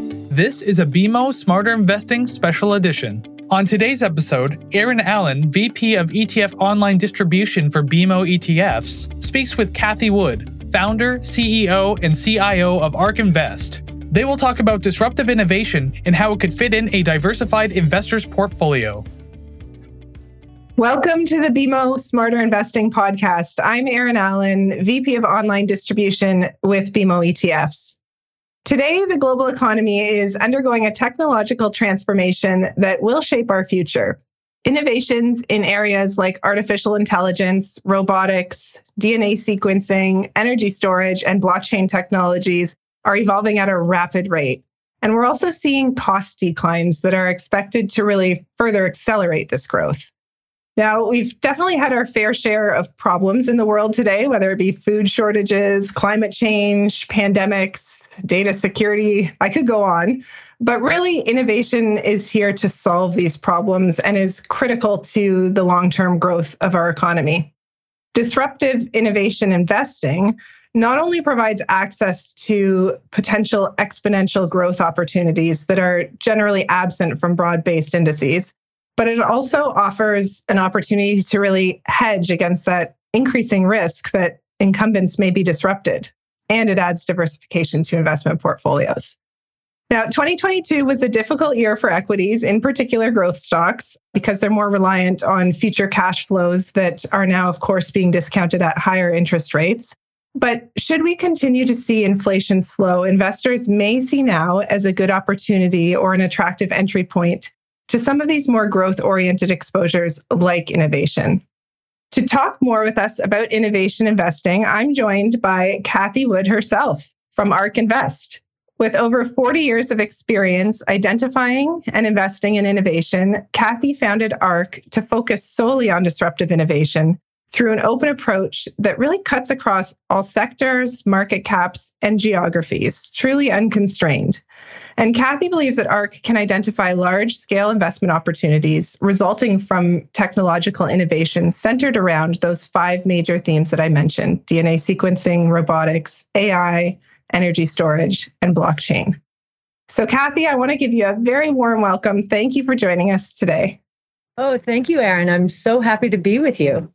This is a BMO Smarter Investing Special Edition. On today's episode, Erin Allen, VP of ETF Online Distribution for BMO ETFs, speaks with Cathie Wood, founder, CEO, and CIO of ARK Invest. They will talk about disruptive innovation and how it could fit in a diversified investor's portfolio. Welcome to the BMO Smarter Investing podcast. I'm Erin Allen, VP of Online Distribution with BMO ETFs. Today, the global economy is undergoing a technological transformation that will shape our future. Innovations in areas like artificial intelligence, robotics, DNA sequencing, energy storage, and blockchain technologies are evolving at a rapid rate. And we're also seeing cost declines that are expected to really further accelerate this growth. Now, we've definitely had our fair share of problems in the world today, whether it be food shortages, climate change, pandemics, data security. I could go on. But really, innovation is here to solve these problems and is critical to the long term growth of our economy. Disruptive innovation investing not only provides access to potential exponential growth opportunities that are generally absent from broad based indices, but it also offers an opportunity to really hedge against that increasing risk that incumbents may be disrupted. And it adds diversification to investment portfolios. Now, 2022 was a difficult year for equities, in particular growth stocks, because they're more reliant on future cash flows that are now, of course, being discounted at higher interest rates. But should we continue to see inflation slow, investors may see now as a good opportunity or an attractive entry point to some of these more growth oriented exposures like innovation. To talk more with us about innovation investing, I'm joined by Cathie Wood herself from ARK Invest. With over 40 years of experience identifying and investing in innovation, Cathie founded ARK to focus solely on disruptive innovation through an open approach that really cuts across all sectors, market caps, and geographies, truly unconstrained. And Cathie believes that ARK can identify large scale investment opportunities resulting from technological innovation centered around those five major themes that I mentioned DNA sequencing, robotics, AI, energy storage, and blockchain. So, Cathie, I want to give you a very warm welcome. Thank you for joining us today. Oh, thank you, Erin. I'm so happy to be with you.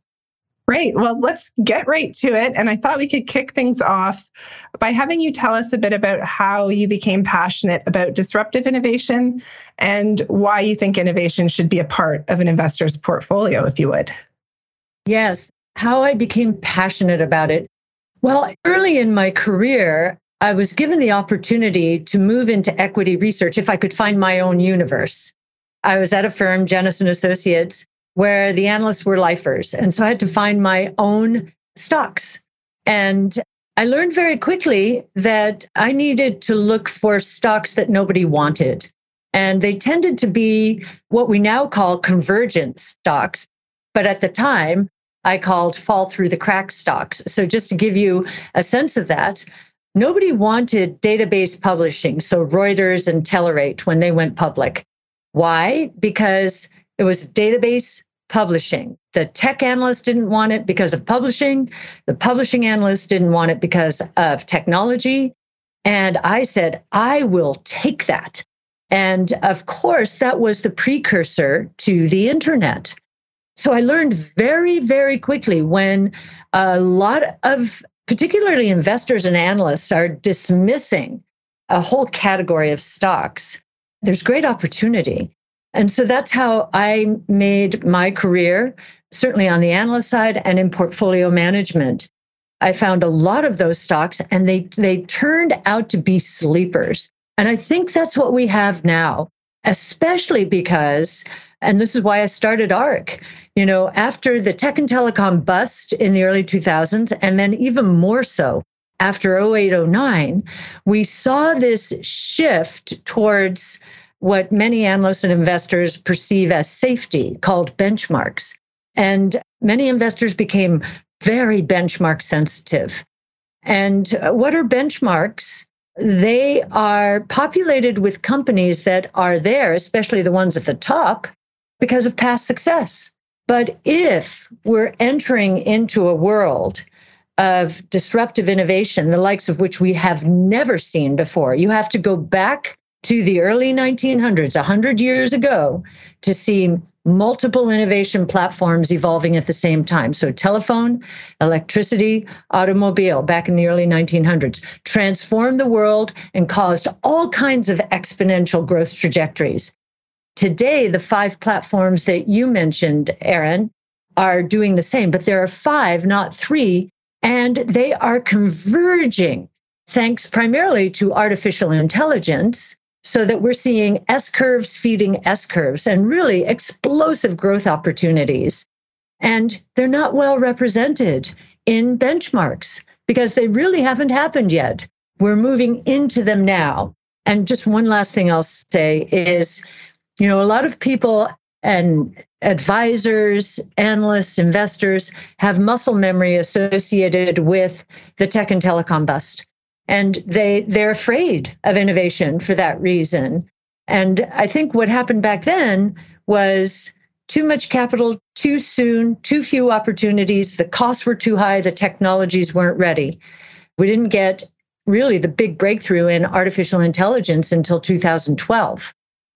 Great. Well, let's get right to it. And I thought we could kick things off by having you tell us a bit about how you became passionate about disruptive innovation and why you think innovation should be a part of an investor's portfolio, if you would. Yes. How I became passionate about it. Well, early in my career, I was given the opportunity to move into equity research if I could find my own universe. I was at a firm, Jennison Associates, where the analysts were lifers. And so I had to find my own stocks. And I learned very quickly that I needed to look for stocks that nobody wanted. And they tended to be what we now call convergent stocks. But at the time, I called fall through the crack stocks. So just to give you a sense of that, nobody wanted database publishing. So Reuters and Telerate when they went public. Why? Because it was database publishing. The tech analysts didn't want it because of publishing. The publishing analysts didn't want it because of technology. And I said, I will take that. And of course, that was the precursor to the internet. So I learned very, very quickly when a lot of, particularly investors and analysts, are dismissing a whole category of stocks. There's great opportunity. And so that's how I made my career, certainly on the analyst side and in portfolio management. I found a lot of those stocks and they, they turned out to be sleepers. And I think that's what we have now, especially because, and this is why I started ARK, you know, after the tech and telecom bust in the early 2000s, and then even more so after 0809, we saw this shift towards what many analysts and investors perceive as safety, called benchmarks. And many investors became very benchmark sensitive. And what are benchmarks? They are populated with companies that are there, especially the ones at the top, because of past success. But if we're entering into a world of disruptive innovation, the likes of which we have never seen before, you have to go back to the early 1900s, 100 years ago, to see multiple innovation platforms evolving at the same time. So, telephone, electricity, automobile back in the early 1900s transformed the world and caused all kinds of exponential growth trajectories. Today, the five platforms that you mentioned, Erin, are doing the same, but there are five, not three, and they are converging thanks primarily to artificial intelligence so that we're seeing S curves feeding S curves and really explosive growth opportunities. And they're not well represented in benchmarks because they really haven't happened yet. We're moving into them now. And just one last thing I'll say is, you know, a lot of people and advisors, analysts, investors have muscle memory associated with the tech and telecom bust and they they're afraid of innovation for that reason. And i think what happened back then was too much capital too soon too few opportunities. The costs were too high. The technologies weren't ready. We didn't get really the big breakthrough in artificial intelligence until 2012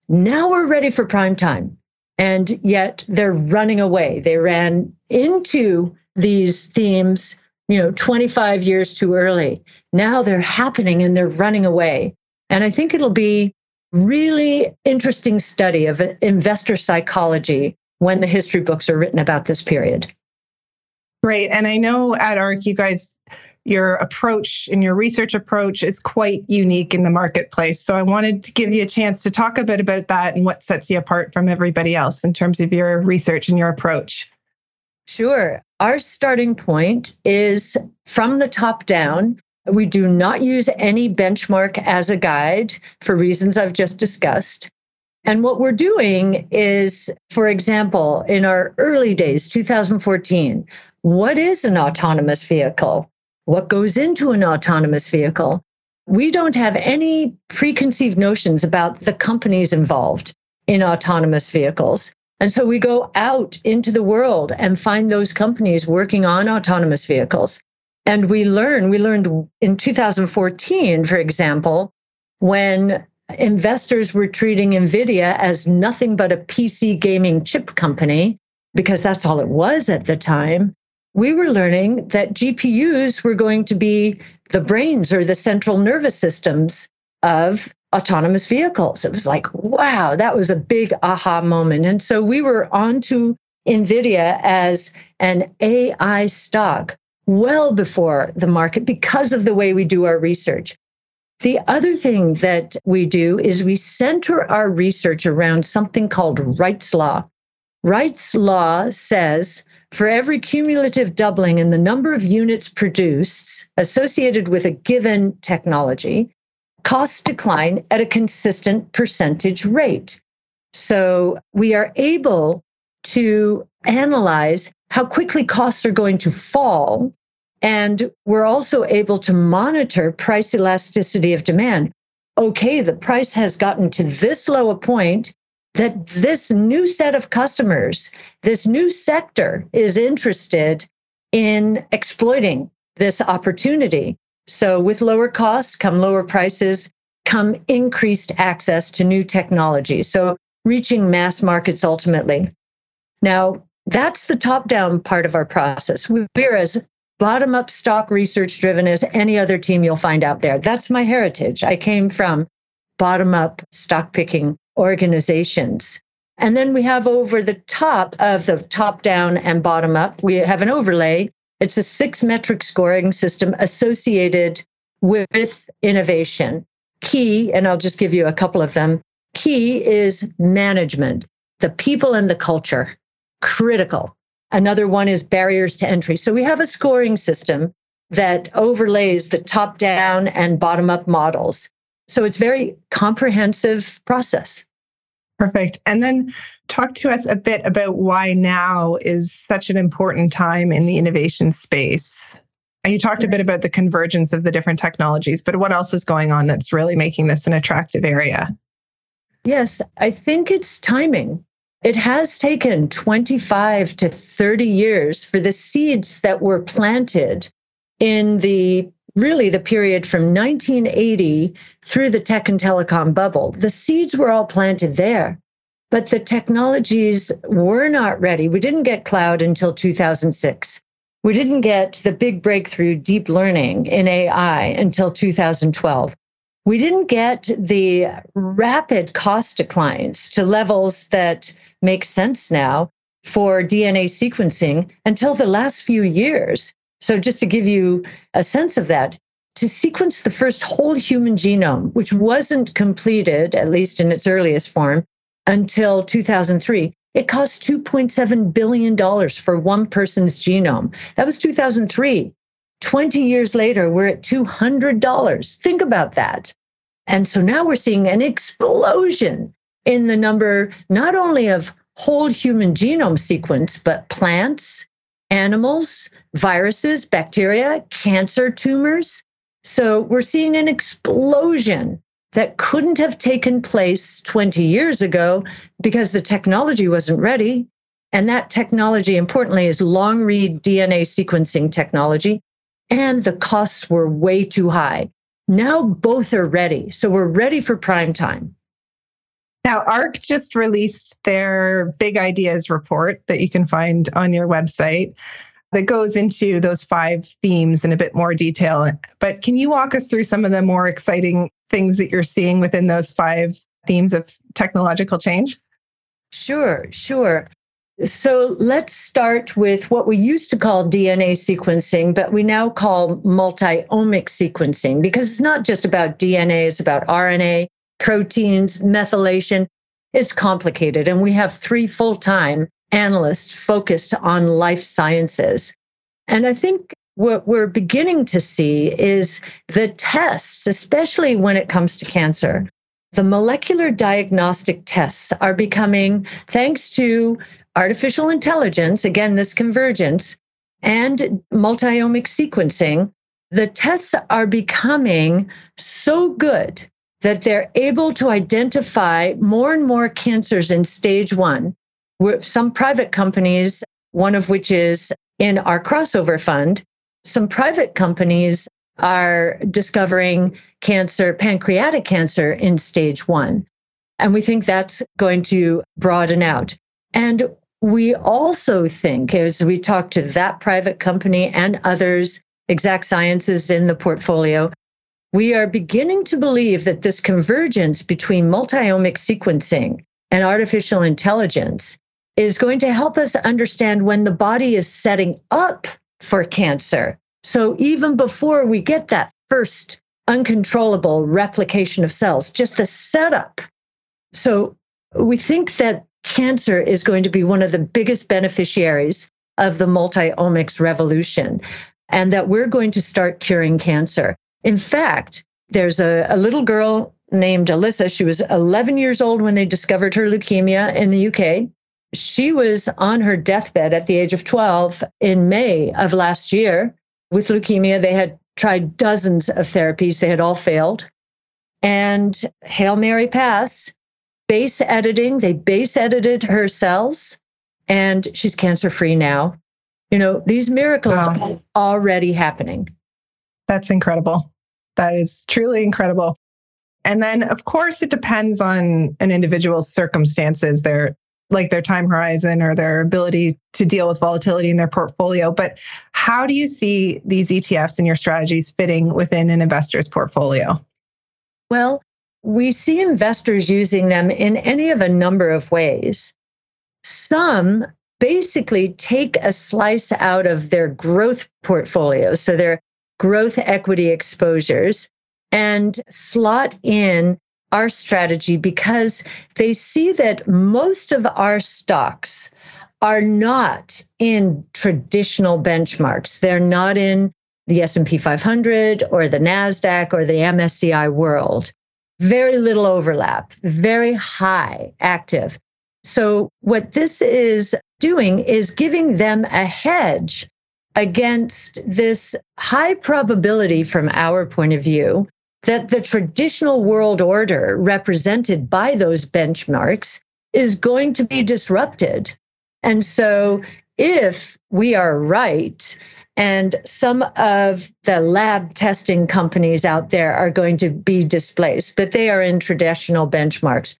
now we're ready for prime time. And yet they're running away. They ran into these themes you know 25 years too early now they're happening and they're running away and i think it'll be really interesting study of investor psychology when the history books are written about this period Right. And I know at ARK, you guys, your approach and your research approach is quite unique in the marketplace. So I wanted to give you a chance to talk a bit about that and what sets you apart from everybody else in terms of your research and your approach. Sure. Our starting point is from the top down. We do not use any benchmark as a guide for reasons I've just discussed. And what we're doing is, for example, in our early days, 2014, what is an autonomous vehicle? What goes into an autonomous vehicle? We don't have any preconceived notions about the companies involved in autonomous vehicles. And so we go out into the world and find those companies working on autonomous vehicles. And we learn, we learned in 2014, for example, when investors were treating NVIDIA as nothing but a PC gaming chip company, because that's all it was at the time, we were learning that GPUs were going to be the brains or the central nervous systems of autonomous vehicles. It was like, wow, that was a big aha moment. And so we were on to NVIDIA as an AI stock well before the market because of the way we do our research. The other thing that we do is we center our research around something called Wright's Law. Wright's Law says for every cumulative doubling in the number of units produced associated with a given technology, costs decline at a consistent percentage rate. So we are able to analyze how quickly costs are going to fall. And we're also able to monitor price elasticity of demand. Okay, the price has gotten to this low a point that this new set of customers, this new sector is interested in exploiting this opportunity. So, with lower costs come lower prices, come increased access to new technology. So, reaching mass markets ultimately. Now, that's the top down part of our process. We're as bottom up stock research driven as any other team you'll find out there. That's my heritage. I came from bottom up stock picking organizations. And then we have over the top of the top down and bottom up, we have an overlay it's a six metric scoring system associated with innovation. Key, and I'll just give you a couple of them. Key is management, the people and the culture, critical. Another one is barriers to entry. So we have a scoring system that overlays the top down and bottom up models. So it's very comprehensive process. Perfect. And then talk to us a bit about why now is such an important time in the innovation space. And you talked a bit about the convergence of the different technologies, but what else is going on that's really making this an attractive area? Yes, I think it's timing. It has taken 25 to 30 years for the seeds that were planted in the really the period from 1980 through the tech and telecom bubble. The seeds were all planted there, but the technologies were not ready. We didn't get cloud until 2006. We didn't get the big breakthrough deep learning in AI until 2012. We didn't get the rapid cost declines to levels that make sense now for DNA sequencing until the last few years. So, just to give you a sense of that, to sequence the first whole human genome, which wasn't completed, at least in its earliest form, until 2003, it cost $2.7 billion for one person's genome. That was 2003. 20 years later, we're at $200. Think about that. And so now we're seeing an explosion in the number not only of whole human genome sequence, but plants, animals, viruses, bacteria, cancer tumors. So we're seeing an explosion that couldn't have taken place 20 years ago because the technology wasn't ready. And that technology, importantly, is long read DNA sequencing technology. And the costs were way too high. Now both are ready. So we're ready for prime time. Now, ARK just released their big ideas report that you can find on your website that goes into those five themes in a bit more detail. But can you walk us through some of the more exciting things that you're seeing within those five themes of technological change? Sure, sure. So let's start with what we used to call DNA sequencing, but we now call multi omic sequencing because it's not just about DNA, it's about RNA, proteins, methylation. It's complicated. And we have three full time analysts focused on life sciences. And I think what we're beginning to see is the tests, especially when it comes to cancer. The molecular diagnostic tests are becoming, thanks to artificial intelligence, again, this convergence, and multiomic sequencing, the tests are becoming so good that they're able to identify more and more cancers in stage one some private companies, one of which is in our crossover fund, some private companies are discovering cancer, pancreatic cancer in stage one. And we think that's going to broaden out. And we also think, as we talk to that private company and others, Exact Sciences in the portfolio, we are beginning to believe that this convergence between multiomic sequencing and artificial intelligence is going to help us understand when the body is setting up for cancer. So even before we get that first uncontrollable replication of cells, just the setup. So we think that cancer is going to be one of the biggest beneficiaries of the multi-omics revolution and that we're going to start curing cancer. In fact, there's a, a little girl named Alyssa. She was 11 years old when they discovered her leukemia in the UK she was on her deathbed at the age of 12 in May of last year with leukemia. They had tried dozens of therapies, they had all failed. And Hail Mary Pass, base editing, they base edited her cells, and she's cancer free now. You know, these miracles wow. are already happening. That's incredible. That is truly incredible. And then, of course, it depends on an individual's circumstances, their like their time horizon or their ability to deal with volatility in their portfolio. But how do you see these ETFs and your strategies fitting within an investor's portfolio? Well, we see investors using them in any of a number of ways. Some basically take a slice out of their growth portfolio, so their growth equity exposures, and slot in our strategy because they see that most of our stocks are not in traditional benchmarks. They're not in the S&P 500 or the Nasdaq or the MSCI world. Very little overlap, very high active. So what this is doing is giving them a hedge against this high probability from our point of view that the traditional world order represented by those benchmarks is going to be disrupted. And so, if we are right And some of the lab testing companies out there are going to be displaced, but they are in traditional benchmarks.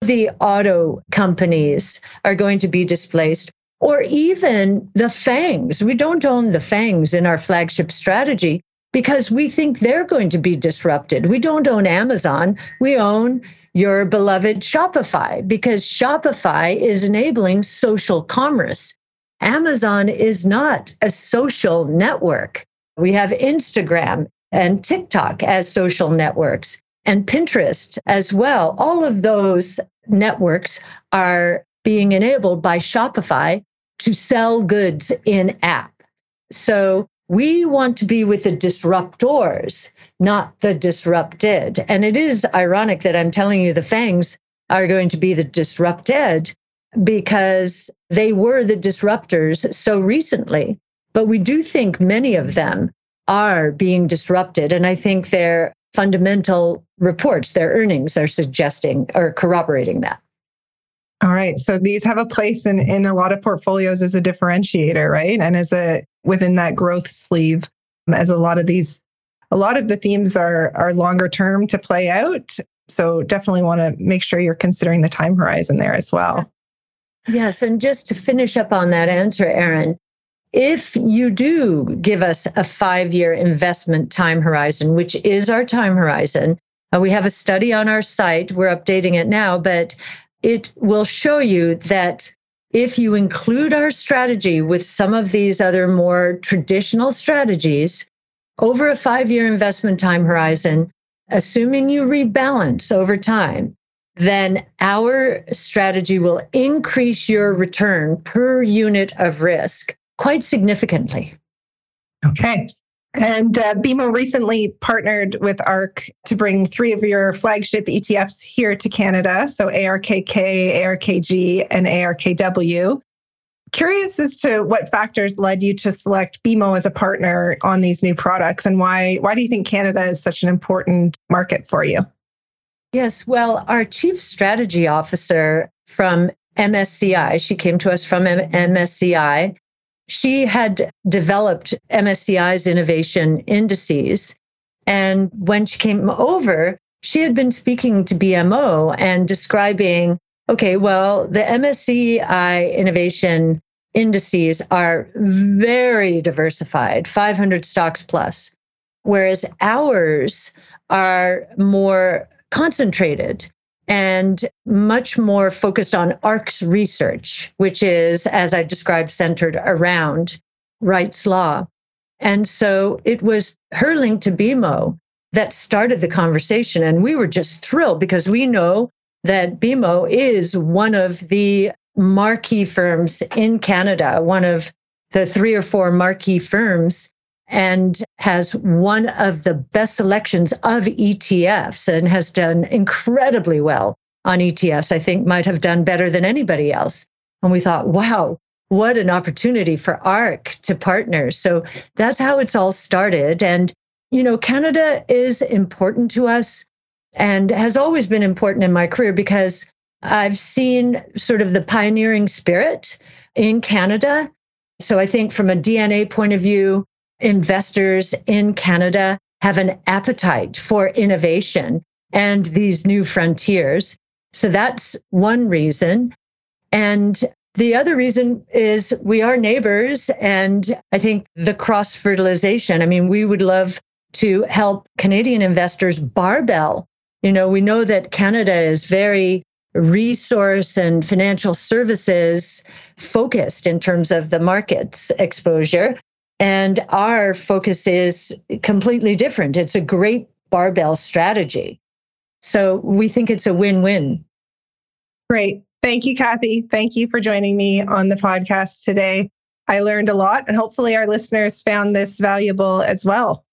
The auto companies are going to be displaced, or even the FANGs. We don't own the FANGs in our flagship strategy because we think they're going to be disrupted. We don't own Amazon, we own your beloved Shopify because Shopify is enabling social commerce. Amazon is not a social network. We have Instagram and TikTok as social networks and Pinterest as well. All of those networks are being enabled by Shopify to sell goods in app. So we want to be with the disruptors, not the disrupted. And it is ironic that I'm telling you the fangs are going to be the disrupted because they were the disruptors so recently. But we do think many of them are being disrupted. And I think their fundamental reports, their earnings are suggesting or corroborating that. All right. So these have a place in, in a lot of portfolios as a differentiator, right? And as a within that growth sleeve, as a lot of these a lot of the themes are are longer term to play out. So definitely want to make sure you're considering the time horizon there as well. Yes, and just to finish up on that answer, Erin, if you do give us a five year investment time horizon, which is our time horizon, uh, we have a study on our site. We're updating it now, but it will show you that if you include our strategy with some of these other more traditional strategies over a five year investment time horizon, assuming you rebalance over time, then our strategy will increase your return per unit of risk quite significantly. Okay. And uh, BMO recently partnered with ARK to bring three of your flagship ETFs here to Canada. So ARKK, ARKG, and ARKW. Curious as to what factors led you to select BMO as a partner on these new products and why, why do you think Canada is such an important market for you? Yes, well, our chief strategy officer from MSCI, she came to us from MSCI. She had developed MSCI's innovation indices. And when she came over, she had been speaking to BMO and describing okay, well, the MSCI innovation indices are very diversified, 500 stocks plus, whereas ours are more concentrated and much more focused on ARK's research, which is, as I described, centered around Wright's Law. And so it was her link to BMO that started the conversation. And we were just thrilled because we know that BMO is one of the marquee firms in Canada, one of the three or four marquee firms and has one of the best selections of ETFs and has done incredibly well on ETFs. I think might have done better than anybody else. And we thought, wow, what an opportunity for ARK to partner. So that's how it's all started. And, you know, Canada is important to us and has always been important in my career because I've seen sort of the pioneering spirit in Canada. So I think from a DNA point of view, investors in Canada have an appetite for innovation and these new frontiers. So that's one reason. And the other reason is we are neighbors. And I think the cross fertilization, I mean, we would love to help Canadian investors barbell. You know, we know that Canada is very resource and financial services focused in terms of the markets exposure. And our focus is completely different. It's a great barbell strategy. So we think it's a win win. Great. Thank you, Cathie. Thank you for joining me on the podcast today. I learned a lot, and hopefully, our listeners found this valuable as well.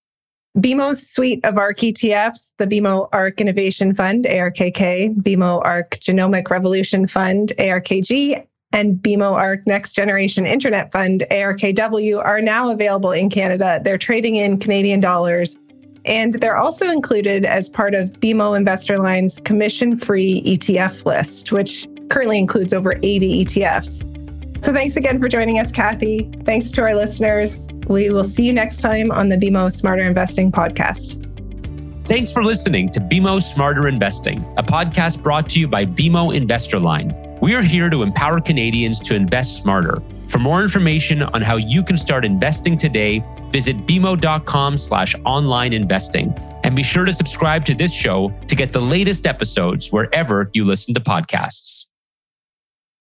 BMO's suite of ARK ETFs, the BMO ARK Innovation Fund, ARKK, BMO ARK Genomic Revolution Fund, ARKG, and BMO ARK Next Generation Internet Fund, ARKW, are now available in Canada. They're trading in Canadian dollars. And they're also included as part of BMO Investor Line's commission free ETF list, which currently includes over 80 ETFs. So thanks again for joining us, Cathie. Thanks to our listeners. We will see you next time on the BMO Smarter Investing podcast. Thanks for listening to BMO Smarter Investing, a podcast brought to you by BMO Investor Line. We are here to empower Canadians to invest smarter. For more information on how you can start investing today, visit bmo.com slash online investing. And be sure to subscribe to this show to get the latest episodes wherever you listen to podcasts.